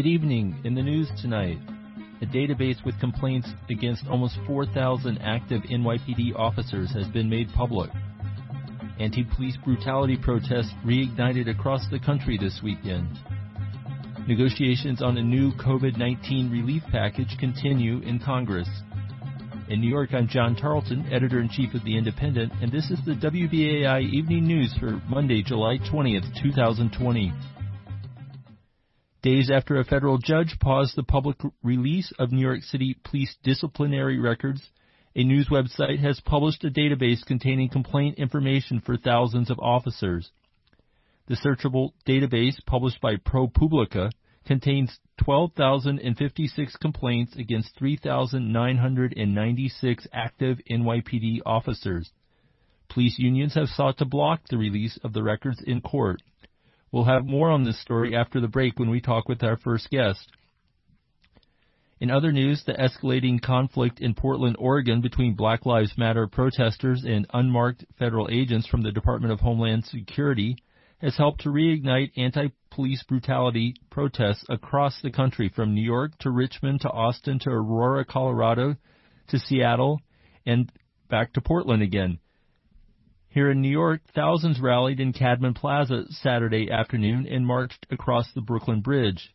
Good evening. In the news tonight, a database with complaints against almost 4,000 active NYPD officers has been made public. Anti-police brutality protests reignited across the country this weekend. Negotiations on a new COVID-19 relief package continue in Congress. In New York, I'm John Tarleton, editor-in-chief of The Indypendent, and this is the WBAI Evening News for Monday, July 20th, 2020. Days after a federal judge paused the public release of New York City police disciplinary records, a news website has published a database containing complaint information for thousands of officers. The searchable database, published by ProPublica, contains 12,056 complaints against 3,996 active NYPD officers. Police unions have sought to block the release of the records in court. We'll have more on this story after the break when we talk with our first guest. In other news, the escalating conflict in Portland, Oregon between Black Lives Matter protesters and unmarked federal agents from the Department of Homeland Security has helped to reignite anti-police brutality protests across the country from New York to Richmond to Austin to Aurora, Colorado to Seattle and back to Portland again. Here in New York, thousands rallied in Cadman Plaza Saturday afternoon and marched across the Brooklyn Bridge.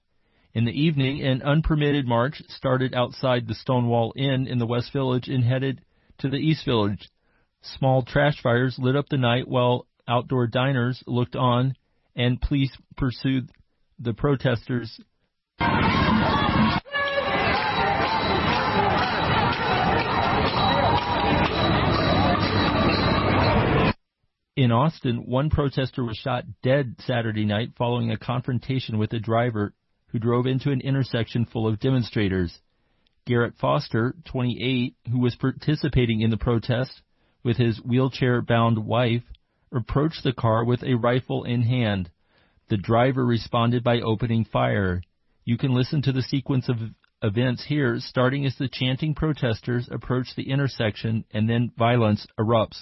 In the evening, an unpermitted march started outside the Stonewall Inn in the West Village and headed to the East Village. Small trash fires lit up the night while outdoor diners looked on, and police pursued the protesters. In Austin, one protester was shot dead Saturday night following a confrontation with a driver who drove into an intersection full of demonstrators. Garrett Foster, 28, who was participating in the protest with his wheelchair bound wife, approached the car with a rifle in hand. The driver responded by opening fire. You can listen to the sequence of events here, starting as the chanting protesters approach the intersection and then violence erupts.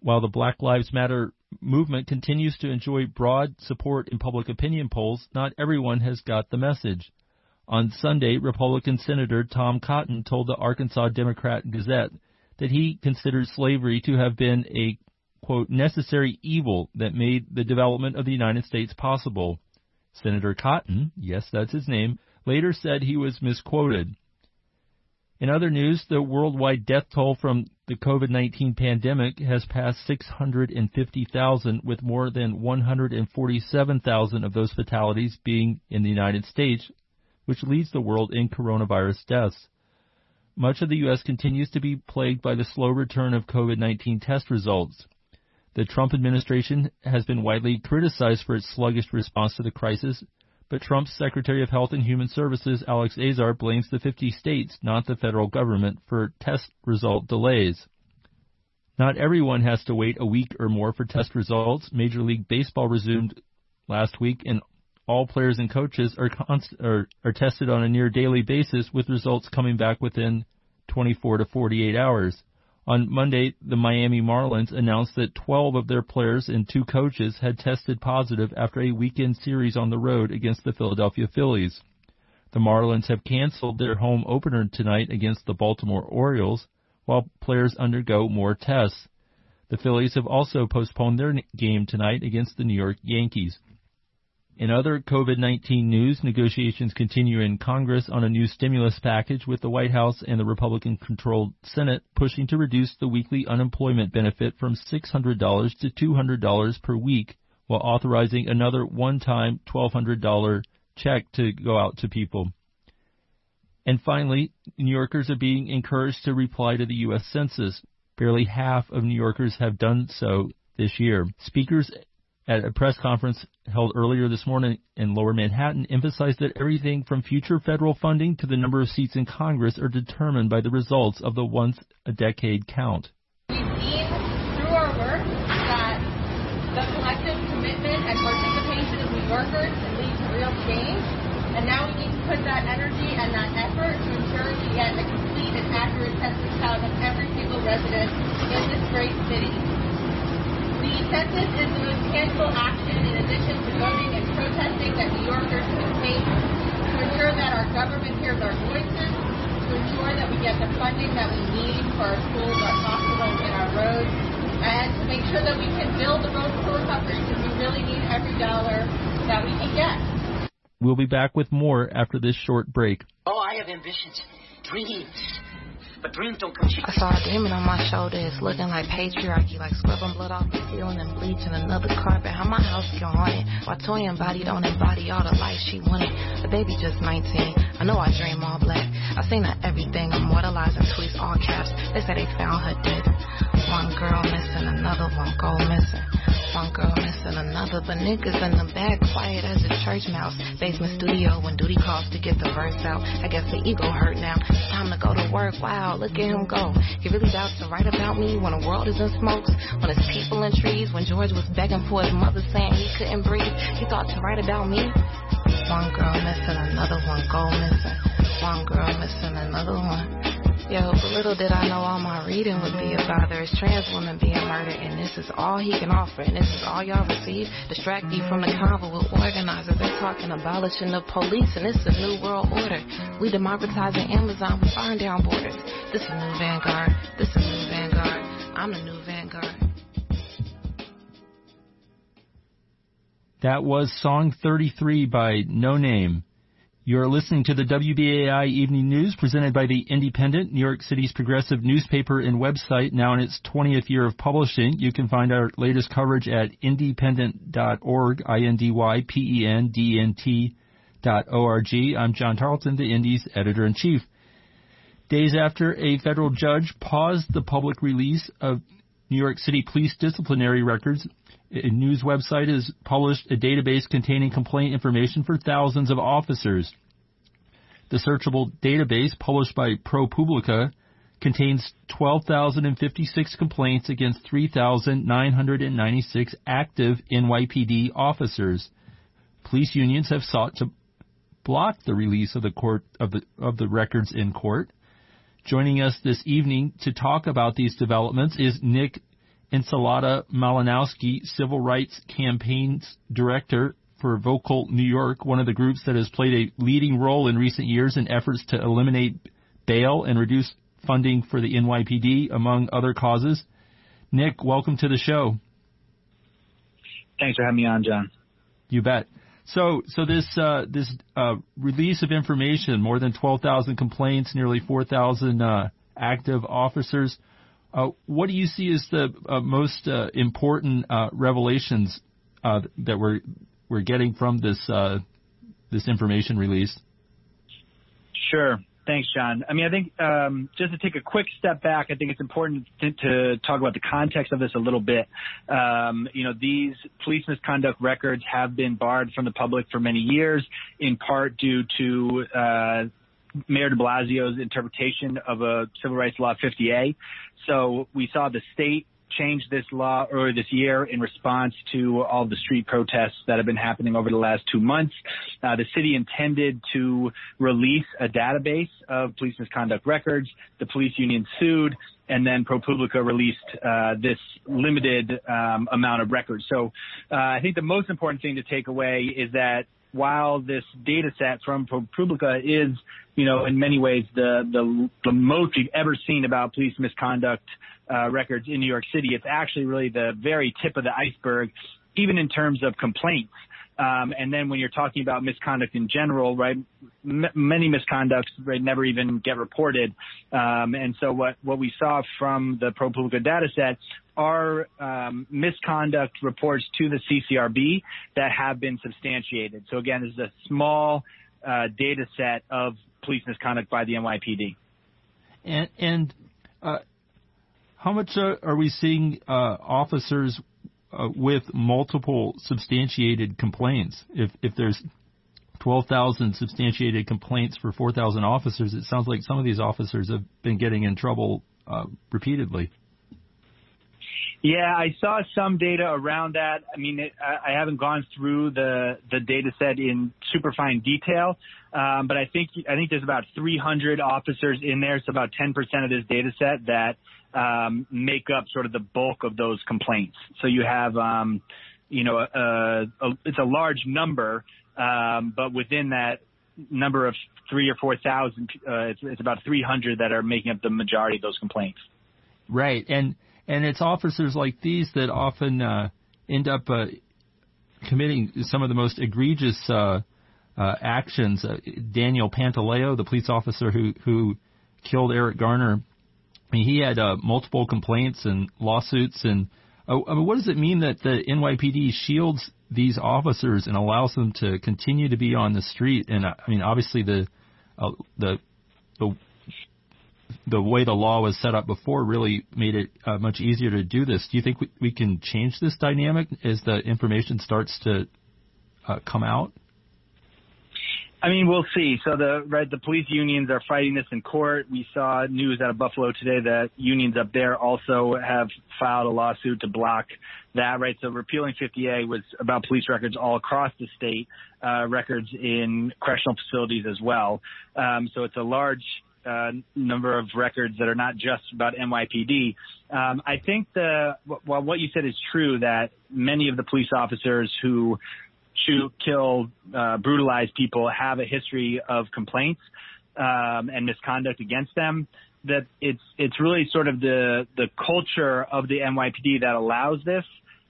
While the Black Lives Matter movement continues to enjoy broad support in public opinion polls, not everyone has got the message. On Sunday, Republican Senator Tom Cotton told the Arkansas Democrat Gazette that he considered slavery to have been a quote necessary evil that made the development of the United States possible. Senator Cotton, yes, that's his name, later said he was misquoted. In other news, the worldwide death toll from the COVID-19 pandemic has passed 650,000 with more than 147,000 of those fatalities being in the United States, which leads the world in coronavirus deaths. Much of the U.S. continues to be plagued by the slow return of COVID-19 test results. The Trump administration has been widely criticized for its sluggish response to the crisis, but Trump's Secretary of Health and Human Services, Alex Azar, blames the 50 states, not the federal government, for test result delays. Not everyone has to wait a week or more for test results. Major League Baseball resumed last week, and all players and coaches are, const- are, are tested on a near daily basis, with results coming back within 24 to 48 hours. On Monday, the Miami Marlins announced that 12 of their players and two coaches had tested positive after a weekend series on the road against the Philadelphia Phillies. The Marlins have canceled their home opener tonight against the Baltimore Orioles while players undergo more tests. The Phillies have also postponed their game tonight against the New York Yankees. In other COVID-19 news, negotiations continue in Congress on a new stimulus package with the White House and the Republican-controlled Senate pushing to reduce the weekly unemployment benefit from $600 to $200 per week while authorizing another one-time $1,200 check to go out to people. And finally, New Yorkers are being encouraged to reply to the U.S. Census. Barely half of New Yorkers have done so this year. Speakers at a press conference held earlier this morning in lower Manhattan, emphasized that everything from future federal funding to the number of seats in Congress are determined by the results of the once a decade count. We've seen through our work that the collective commitment and participation of New Yorkers can lead to real change. And now we need to put that energy and that effort to ensure we get a complete and accurate census count of every single resident in this great city. The census is the most tangible action in addition to voting and protesting that New Yorkers can take to ensure that our government hears our voices, to ensure that we get the funding that we need for our schools, our hospitals, and our roads, and to make sure that we can build the road for recovery because we really need every dollar that we can get. We'll be back with more after this short break. Oh, I have ambitions, dreams. But dreams don't come cheap. I saw a demon on my shoulder. It's looking like patriarchy, like scrubbing blood off the ceiling and bleaching another carpet. How my house get haunted? While Toyin body don't embody all the life she wanted. The baby just 19. I know I dream all black. I seen her everything, immortalized immortalizing tweets all caps. They say they found her dead. One girl missing, another one go missing. One girl missing another, but niggas in the back quiet as a church mouse. Basement studio when duty calls to get the verse out. I guess the ego hurt now. It's time to go to work. Wow, look at him go. He really doubts to write about me when the world is in smokes. When it's people in trees. When George was begging for his mother saying he couldn't breathe. He thought to write about me. One girl missing, another one go missing. One girl missing, another one. Yo, but little did I know all my reading would be about there's trans women being murdered, and this is all he can offer, and this is all y'all receive. Distract you from the convo with organizers. They're talking abolishing the police, and this is a new world order. We democratizing Amazon, we firing down borders. This is new vanguard. This is new vanguard. I'm the new vanguard. That was Song 33 by Noname. You're listening to the WBAI Evening News presented by The Indypendent, New York City's progressive newspaper and website, now in its 20th year of publishing. You can find our latest coverage at indypendent.org, I-N-D-Y-P-E-N-D-N-T dot O-R-G. I'm John Tarleton, the Indy's editor-in-chief. Days after a federal judge paused the public release of New York City police disciplinary records, a news website has published a database containing complaint information for thousands of officers. The searchable database, published by ProPublica, contains 12,056 complaints against 3,996 active NYPD officers. Police unions have sought to block the release of the court of the of the records in court. Joining us this evening to talk about these developments is Nick Encalada Malinowski, Civil Rights Campaigns Director for Vocal New York, one of the groups that has played a leading role in recent years in efforts to eliminate bail and reduce funding for the NYPD, among other causes. Nick, welcome to the show. Thanks for having me on, John. You bet. So, so this uh, this uh, release of information, more than 12,000 complaints, nearly 4,000 uh, active officers. Uh, what do you see as the uh, most uh, important revelations that we're we're getting from this this information release? Sure. Thanks, John. I mean, I think um, just to take a quick step back, I think it's important to, to talk about the context of this a little bit. Um, you know, these police misconduct records have been barred from the public for many years, in part due to uh, Mayor de Blasio's interpretation of a Civil Rights Law 50A. So we saw the state change this law earlier this year in response to all the street protests that have been happening over the last two months. Uh, the city intended to release a database of police misconduct records. The police union sued, and then ProPublica released uh, this limited um, amount of records. So uh, I think the most important thing to take away is that while this data set from ProPublica is, you know, in many ways the, the, the most we've ever seen about police misconduct uh, records in New York City, it's actually really the very tip of the iceberg, even in terms of complaints. Um, and then when you're talking about misconduct in general, right, m- many misconducts right, never even get reported. Um, and so what, what we saw from the ProPublica data set are um, misconduct reports to the CCRB that have been substantiated. So again, this is a small uh, data set of police misconduct by the NYPD. And, and uh, how much uh, are we seeing uh, officers uh, with multiple substantiated complaints. If if there's 12,000 substantiated complaints for 4,000 officers, it sounds like some of these officers have been getting in trouble uh, repeatedly. Yeah, I saw some data around that. I mean, it, I, haven't gone through the the data set in super fine detail, um, but I think I think there's about 300 officers in there, so about 10% of this data set that um, make up sort of the bulk of those complaints. So you have, um, you know, a, a, it's a large number, um, but within that number of three or four thousand, uh, it's, it's about 300 that are making up the majority of those complaints. Right, and and it's officers like these that often uh, end up uh, committing some of the most egregious uh, uh, actions. Uh, Daniel Pantaleo, the police officer who who killed Eric Garner, I mean, he had uh, multiple complaints and lawsuits. And uh, I mean, what does it mean that the NYPD shields these officers and allows them to continue to be on the street? And uh, I mean, obviously the uh, the the the way the law was set up before really made it uh, much easier to do this. Do you think we, we can change this dynamic as the information starts to uh, come out? I mean, we'll see. So the right, the police unions are fighting this in court. We saw news out of Buffalo today that unions up there also have filed a lawsuit to block that. Right. So repealing 50A was about police records all across the state, uh, records in correctional facilities as well. Um, so it's a large uh, number of records that are not just about NYPD. Um, I think the well, what you said is true that many of the police officers who shoot, kill, uh, brutalize people have a history of complaints um, and misconduct against them. That it's it's really sort of the the culture of the NYPD that allows this.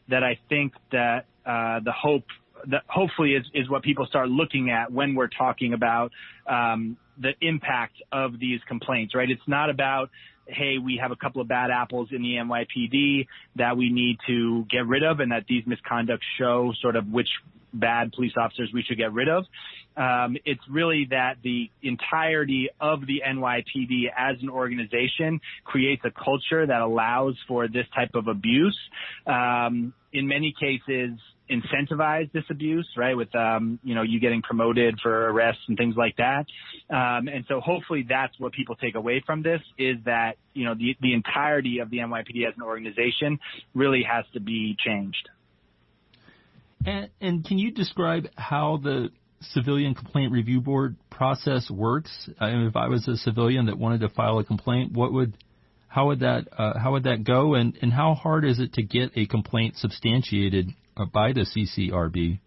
That I think that uh, the hope that hopefully is, is what people start looking at when we're talking about um, the impact of these complaints, right? It's not about, hey, we have a couple of bad apples in the NYPD that we need to get rid of and that these misconducts show sort of which bad police officers we should get rid of. Um, it's really that the entirety of the NYPD as an organization creates a culture that allows for this type of abuse. Um, in many cases, incentivize this abuse, right? With, um, you know, you getting promoted for arrests and things like that. Um, and so hopefully that's what people take away from this is that, you know, the, the entirety of the NYPD as an organization really has to be changed. And, and can you describe how the civilian complaint review board process works? I mean, if I was a civilian that wanted to file a complaint, what would how would that uh, how would that go, and and how hard is it to get a complaint substantiated uh, by the CCRB?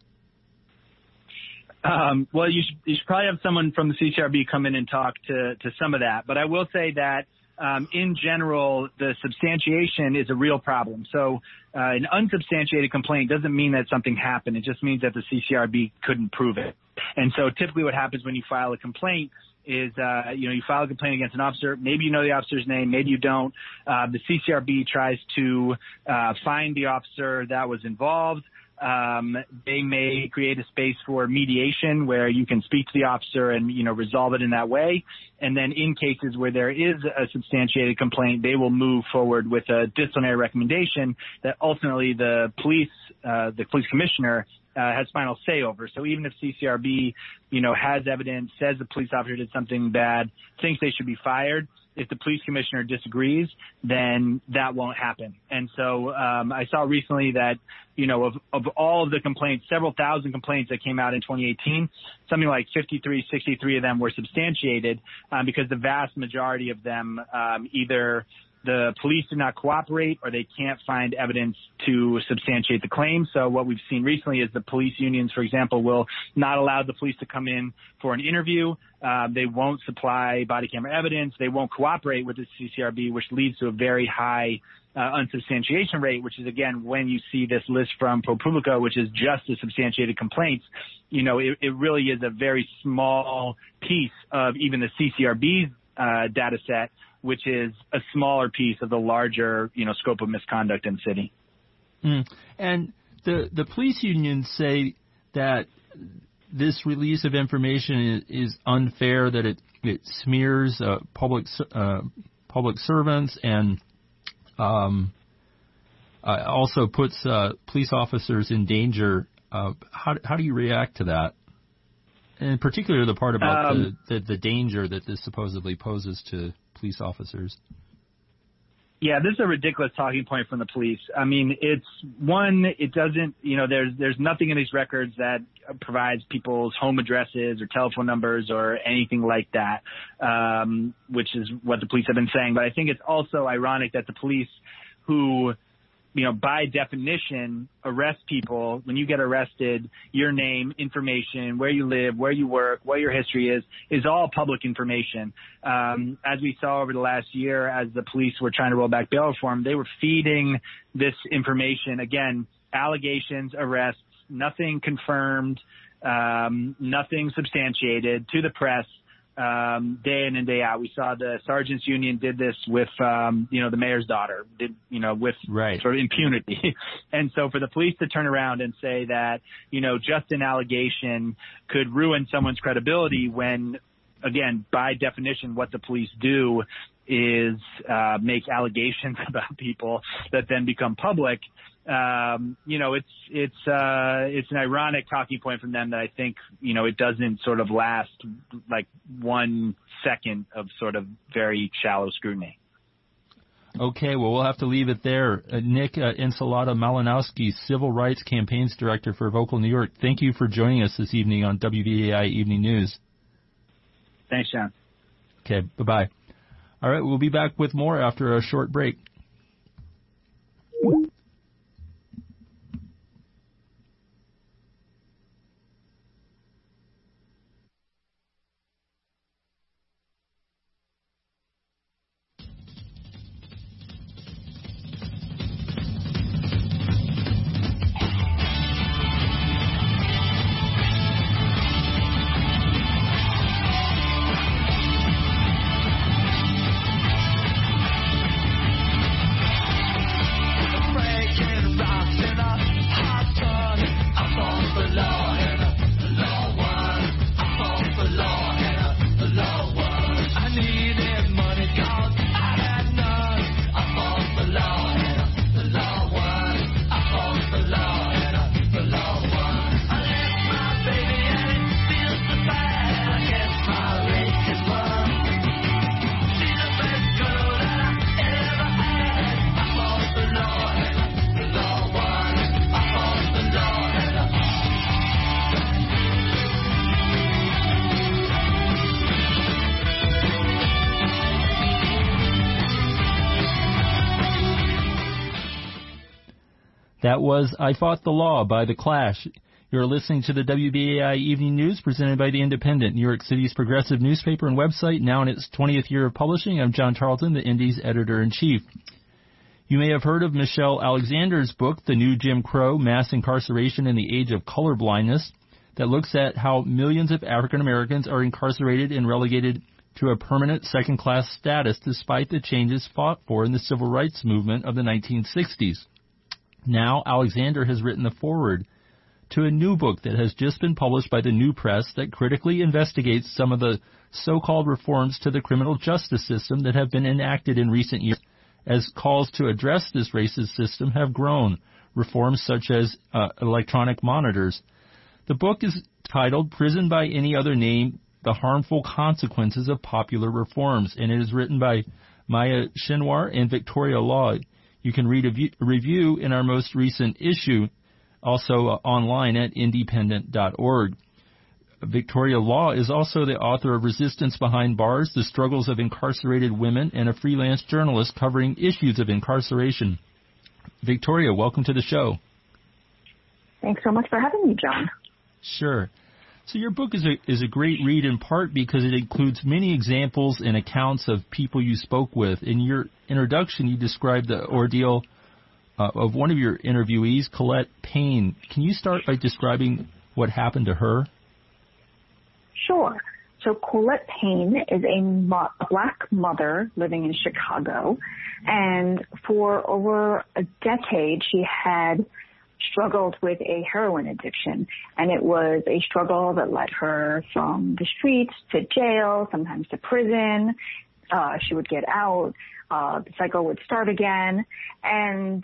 Um, well, you should, you should probably have someone from the CCRB come in and talk to to some of that. But I will say that um, in general, the substantiation is a real problem. So uh, an unsubstantiated complaint doesn't mean that something happened. It just means that the CCRB couldn't prove it. And so typically what happens when you file a complaint is, uh, you know, you file a complaint against an officer. Maybe you know the officer's name, maybe you don't. Uh, the CCRB tries to uh, find the officer that was involved. Um, they may create a space for mediation where you can speak to the officer and, you know, resolve it in that way. And then in cases where there is a substantiated complaint, they will move forward with a disciplinary recommendation that ultimately the police, uh, the police commissioner uh, has final say over. So even if CCRB, you know, has evidence, says the police officer did something bad, thinks they should be fired, if the police commissioner disagrees, then that won't happen. And so um, I saw recently that you know of of all of the complaints, several thousand complaints that came out in 2018, something like 53, 63 of them were substantiated um, because the vast majority of them um, either the police do not cooperate or they can't find evidence to substantiate the claim. So what we've seen recently is the police unions, for example, will not allow the police to come in for an interview. Uh, they won't supply body camera evidence. They won't cooperate with the CCRB, which leads to a very high uh, unsubstantiation rate, which is again when you see this list from ProPublica, which is just the substantiated complaints, you know, it, it really is a very small piece of even the CCRB's uh, data set which is a smaller piece of the larger, you know, scope of misconduct in the city. Mm. And the the police unions say that this release of information is, is unfair, that it it smears uh, public uh, public servants and um, uh, also puts uh, police officers in danger. Uh, how how do you react to that? And in particular, the part about um, the, the the danger that this supposedly poses to police officers. Yeah, this is a ridiculous talking point from the police. I mean, it's one, it doesn't, you know, there's there's nothing in these records that provides people's home addresses or telephone numbers or anything like that, um, which is what the police have been saying. But I think it's also ironic that the police who you know, by definition, arrest people. When you get arrested, your name, information, where you live, where you work, what your history is, is all public information. Um, as we saw over the last year, as the police were trying to roll back bail reform, they were feeding this information again, allegations, arrests, nothing confirmed, um, nothing substantiated to the press um, day in and day out. We saw the sergeants union did this with, um, you know, the mayor's daughter did, you know, with right. sort of impunity. and so for the police to turn around and say that, you know, just an allegation could ruin someone's credibility when, again, by definition, what the police do is uh, make allegations about people that then become public um, you know, it's it's uh, it's an ironic talking point from them that I think you know it doesn't sort of last like one second of sort of very shallow scrutiny. Okay, well, we'll have to leave it there. Uh, Nick uh, Encalada Malinowski, Civil Rights Campaigns Director for Vocal New York, thank you for joining us this evening on WBAI Evening News. Thanks, John. Okay, bye bye. All right, we'll be back with more after a short break. That was I Fought the Law by The Clash. You're listening to the WBAI Evening News presented by The Indypendent, New York City's progressive newspaper and website, now in its 20th year of publishing. I'm John Tarleton, the Indy's editor-in-chief. You may have heard of Michelle Alexander's book, The New Jim Crow, Mass Incarceration in the Age of Colorblindness, that looks at how millions of African Americans are incarcerated and relegated to a permanent second-class status despite the changes fought for in the civil rights movement of the 1960s. Now, Alexander has written the foreword to a new book that has just been published by the New Press that critically investigates some of the so-called reforms to the criminal justice system that have been enacted in recent years as calls to address this racist system have grown, reforms such as uh, electronic monitors. The book is titled Prison by Any Other Name, The Harmful Consequences of Popular Reforms, and it is written by Maya Schenwar and Victoria Law. You can read a review in our most recent issue, also uh, online at indypendent.org. Victoria Law is also the author of Resistance Behind Bars, The Struggles of Incarcerated Women, and a freelance journalist covering issues of incarceration. Victoria, welcome to the show. Thanks so much for having me, John. Sure. So your book is a is a great read in part because it includes many examples and accounts of people you spoke with. In your introduction, you described the ordeal uh, of one of your interviewees, Colette Payne. Can you start by describing what happened to her? Sure. So Colette Payne is a mo- black mother living in Chicago, and for over a decade she had struggled with a heroin addiction. And it was a struggle that led her from the streets to jail, sometimes to prison. Uh, she would get out. Uh, the cycle would start again. And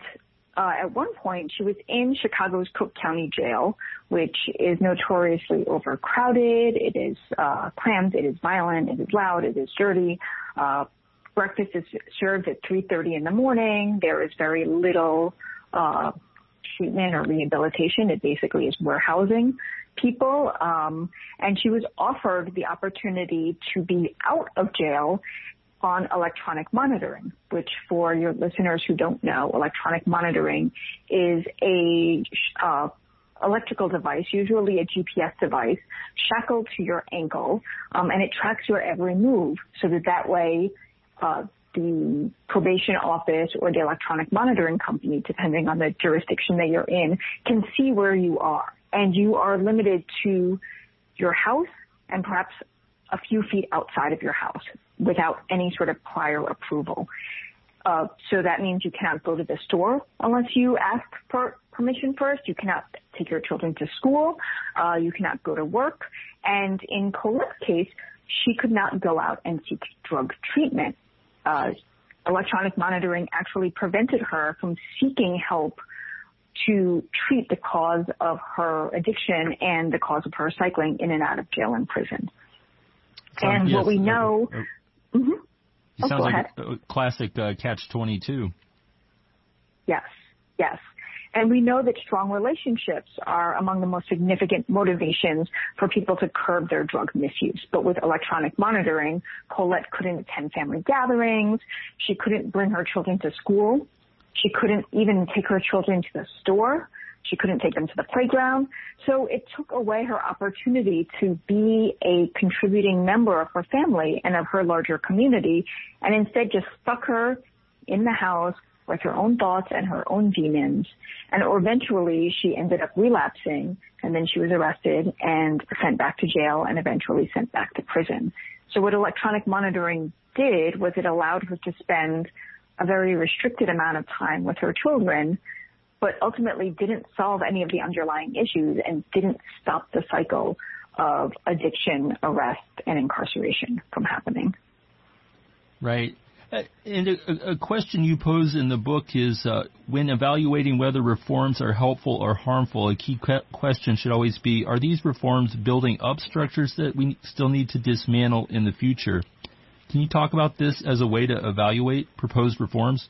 uh, at one point she was in Chicago's Cook County Jail, which is notoriously overcrowded. It is uh, crammed. It is violent. It is loud. It is dirty. Uh, breakfast is served at 3:30 in the morning. There is very little uh, treatment or rehabilitation. It basically is warehousing people. Um, and she was offered the opportunity to be out of jail on electronic monitoring, which for your listeners who don't know, electronic monitoring is a uh, electrical device, usually a GPS device, shackled to your ankle, um, and it tracks your every move, so that that way uh, the probation office or the electronic monitoring company, depending on the jurisdiction that you're in, can see where you are, and you are limited to your house and perhaps a few feet outside of your house without any sort of prior approval. Uh, so that means you cannot go to the store unless you ask for permission first. You cannot take your children to school. Uh, you cannot go to work. And in Colette's case, she could not go out and seek drug treatment. Uh, electronic monitoring actually prevented her from seeking help to treat the cause of her addiction and the cause of her cycling in and out of jail and prison. and yes, what we know. Uh, mm-hmm. It Oh, sounds like ahead. a classic uh, catch twenty two. Yes, yes. And we know that strong relationships are among the most significant motivations for people to curb their drug misuse. But with electronic monitoring, Colette couldn't attend family gatherings. She couldn't bring her children to school. She couldn't even take her children to the store. She couldn't take them to the playground. So it took away her opportunity to be a contributing member of her family and of her larger community and instead just stuck her in the house with her own thoughts and her own demons. And eventually she ended up relapsing and then she was arrested and sent back to jail and eventually sent back to prison. So what electronic monitoring did was it allowed her to spend a very restricted amount of time with her children, but ultimately didn't solve any of the underlying issues and didn't stop the cycle of addiction, arrest, and incarceration from happening. Right. Uh, and a, question you pose in the book is uh, when evaluating whether reforms are helpful or harmful, a key que- question should always be are these reforms building up structures that we still need to dismantle in the future? Can you talk about this as a way to evaluate proposed reforms?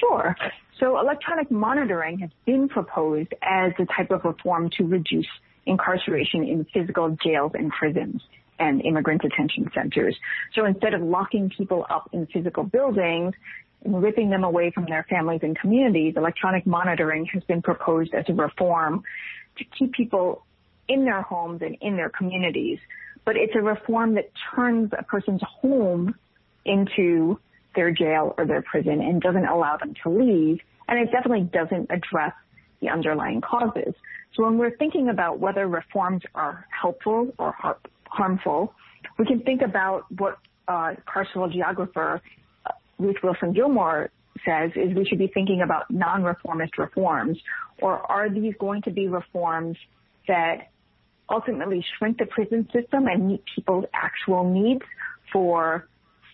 Sure. So electronic monitoring has been proposed as a type of reform to reduce incarceration in physical jails and prisons and immigrant detention centers. So instead of locking people up in physical buildings and ripping them away from their families and communities, electronic monitoring has been proposed as a reform to keep people in their homes and in their communities. But it's a reform that turns a person's home into their jail or their prison and doesn't allow them to leave. And it definitely doesn't address the underlying causes. So when we're thinking about whether reforms are helpful or harmful, we can think about what uh, carceral geographer uh, Ruth Wilson Gilmore says is we should be thinking about non-reformist reforms, or are these going to be reforms that ultimately shrink the prison system and meet people's actual needs for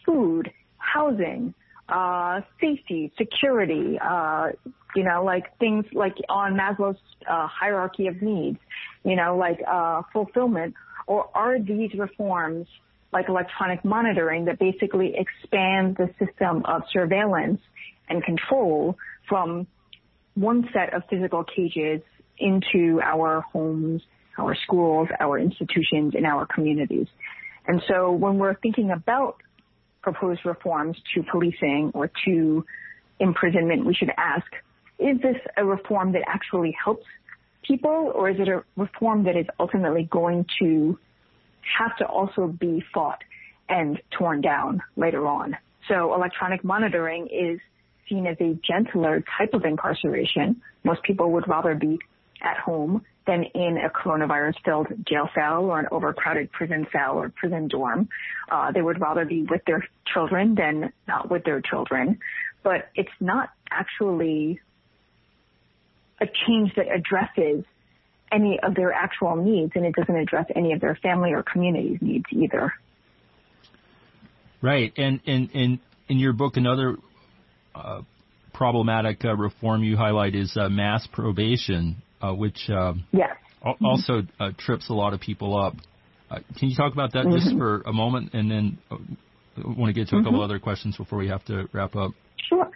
food, housing, uh, safety, security, uh, you know, like things like on Maslow's uh, hierarchy of needs, you know, like uh, fulfillment, or are these reforms like electronic monitoring that basically expand the system of surveillance and control from one set of physical cages into our homes, our schools, our institutions, and our communities. And so when we're thinking about proposed reforms to policing or to imprisonment, we should ask, is this a reform that actually helps people or is it a reform that is ultimately going to have to also be fought and torn down later on? So electronic monitoring is seen as a gentler type of incarceration. Most people would rather be at home than in a coronavirus filled jail cell or an overcrowded prison cell or prison dorm. Uh, they would rather be with their children than not with their children. But it's not actually a change that addresses any of their actual needs and it doesn't address any of their family or community's needs either. Right. And in in in your book, another uh, problematic uh, reform you highlight is uh, mass probation, uh, which um, yes. al- also uh, trips a lot of people up. Uh, can you talk about that just Mm-hmm. for a moment, and then uh, I want to get to a couple other questions before we have to wrap up. Sure.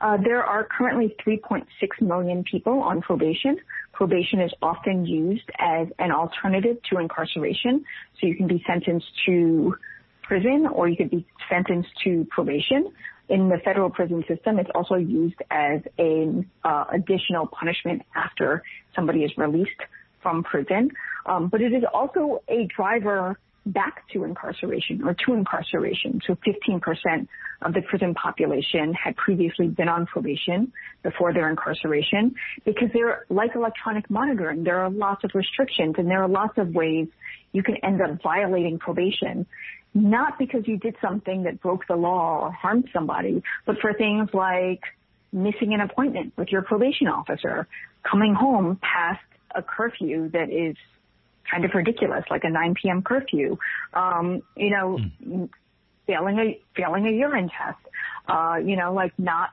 Uh, there are currently 3.6 million people on probation. Probation is often used as an alternative to incarceration. So you can be sentenced to prison or you could be sentenced to probation. In the federal prison system, it's also used as an uh, additional punishment after somebody is released from prison. Um, but it is also a driver back to incarceration or to incarceration. So 15% of the prison population had previously been on probation before their incarceration because they're like electronic monitoring. There are lots of restrictions and there are lots of ways you can end up violating probation. Not because you did something that broke the law or harmed somebody, but for things like missing an appointment with your probation officer, coming home past a curfew that is kind of ridiculous, like a 9 p.m. curfew. Um, you know, failing a failing a urine test. Uh, you know, like not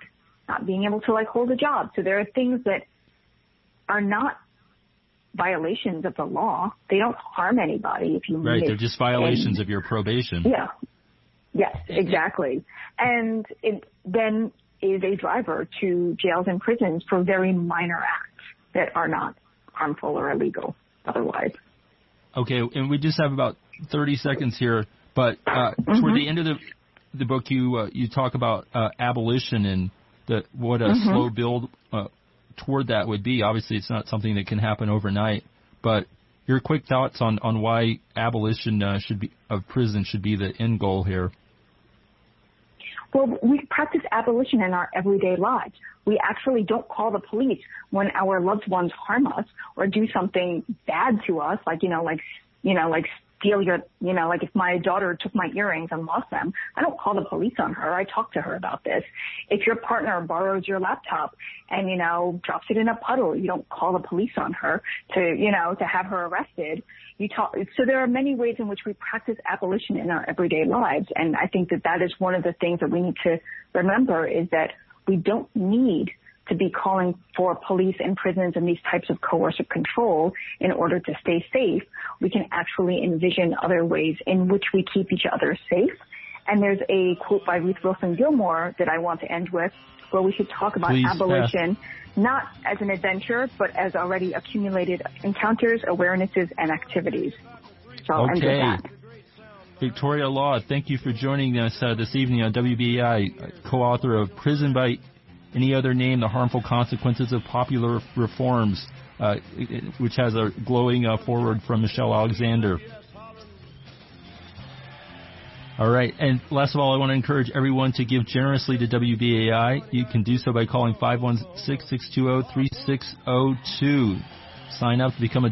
not being able to like hold a job. So there are things that are not violations of the law. They don't harm anybody if you Right, they're just violations and- of your probation. yeah. Yes, exactly. And it then is a driver to jails and prisons for very minor acts that are not harmful or illegal otherwise. Okay, and we just have about 30 seconds here, but uh, Mm-hmm. toward the end of the the book, you uh, you talk about uh, abolition and the what a Mm-hmm. slow build uh, toward that would be. Obviously, it's not something that can happen overnight, but your quick thoughts on on why abolition uh, should be of prison should be the end goal here. Well, we practice abolition in our everyday lives. We actually don't call the police when our loved ones harm us or do something bad to us, like, you know, like, you know, like steal your, you know, like if my daughter took my earrings and lost them, I don't call the police on her. I talk to her about this. If your partner borrows your laptop and, you know, drops it in a puddle, you don't call the police on her to, you know, to have her arrested. You talk, so there are many ways in which we practice abolition in our everyday lives. And I think that that is one of the things that we need to remember is that we don't need to be calling for police and prisons and these types of coercive control in order to stay safe. We can actually envision other ways in which we keep each other safe. And there's a quote by Ruth Wilson Gilmore that I want to end with where we should talk about Please, abolition not as an adventure, but as already accumulated encounters, awarenesses, and activities. So I'll end with Okay. that. Victoria Law, thank you for joining us uh, this evening on WBI, co-author of Prison by Any Other Name, The Harmful Consequences of Popular Reforms, uh, which has a glowing uh, foreword from Michelle Alexander. All right, and last of all, I want to encourage everyone to give generously to WBAI. You can do so by calling 516-620-3602. Sign up to become a